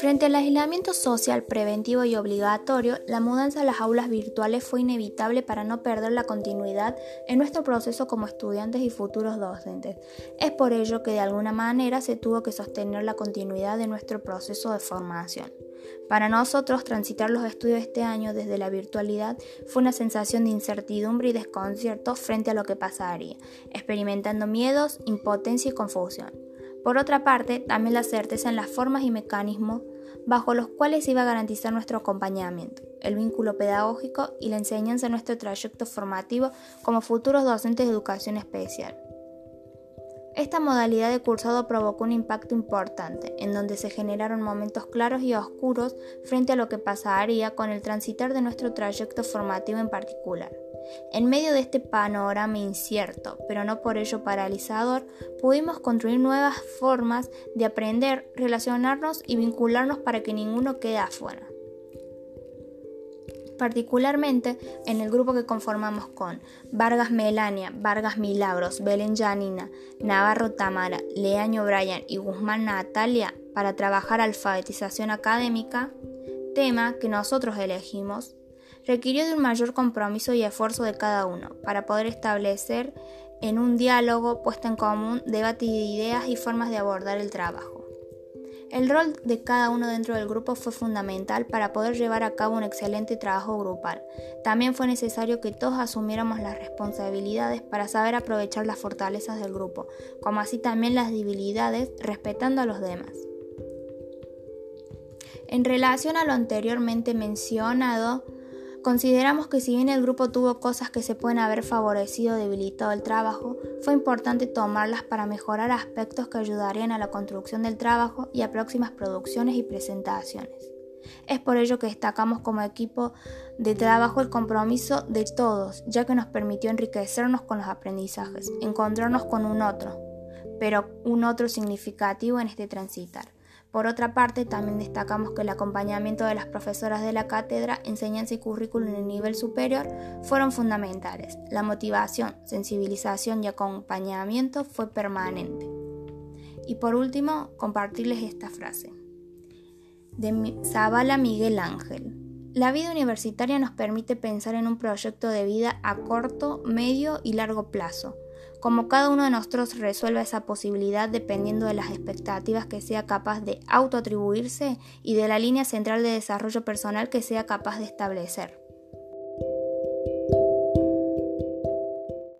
Frente al aislamiento social preventivo y obligatorio, la mudanza a las aulas virtuales fue inevitable para no perder la continuidad en nuestro proceso como estudiantes y futuros docentes. Es por ello que de alguna manera se tuvo que sostener la continuidad de nuestro proceso de formación. Para nosotros, transitar los estudios este año desde la virtualidad fue una sensación de incertidumbre y desconcierto frente a lo que pasaría, experimentando miedos, impotencia y confusión. Por otra parte, también la certeza en las formas y mecanismos bajo los cuales iba a garantizar nuestro acompañamiento, el vínculo pedagógico y la enseñanza en nuestro trayecto formativo como futuros docentes de educación especial. Esta modalidad de cursado provocó un impacto importante, en donde se generaron momentos claros y oscuros frente a lo que pasaría con el transitar de nuestro trayecto formativo en particular. En medio de este panorama incierto, pero no por ello paralizador, pudimos construir nuevas formas de aprender, relacionarnos y vincularnos para que ninguno quede afuera. Particularmente en el grupo que conformamos con Vargas Melania, Vargas Milagros, Belén Janina, Navarro Tamara, Leaño Brian y Guzmán Natalia para trabajar alfabetización académica, tema que nosotros elegimos, requirió de un mayor compromiso y esfuerzo de cada uno para poder establecer en un diálogo puesto en común debate de ideas y formas de abordar el trabajo. El rol de cada uno dentro del grupo fue fundamental para poder llevar a cabo un excelente trabajo grupal. También fue necesario que todos asumiéramos las responsabilidades para saber aprovechar las fortalezas del grupo, como así también las debilidades, respetando a los demás. En relación a lo anteriormente mencionado, Consideramos que si bien el grupo tuvo cosas que se pueden haber favorecido o debilitado el trabajo, fue importante tomarlas para mejorar aspectos que ayudarían a la construcción del trabajo y a próximas producciones y presentaciones. Es por ello que destacamos como equipo de trabajo el compromiso de todos, ya que nos permitió enriquecernos con los aprendizajes, encontrarnos con un otro, pero un otro significativo en este transitar. Por otra parte, también destacamos que el acompañamiento de las profesoras de la cátedra, enseñanza y currículum en el nivel superior fueron fundamentales. La motivación, sensibilización y acompañamiento fue permanente. Y por último, compartirles esta frase. De Zavala Miguel Ángel. La vida universitaria nos permite pensar en un proyecto de vida a corto, medio y largo plazo como cada uno de nosotros resuelva esa posibilidad dependiendo de las expectativas que sea capaz de autoatribuirse y de la línea central de desarrollo personal que sea capaz de establecer.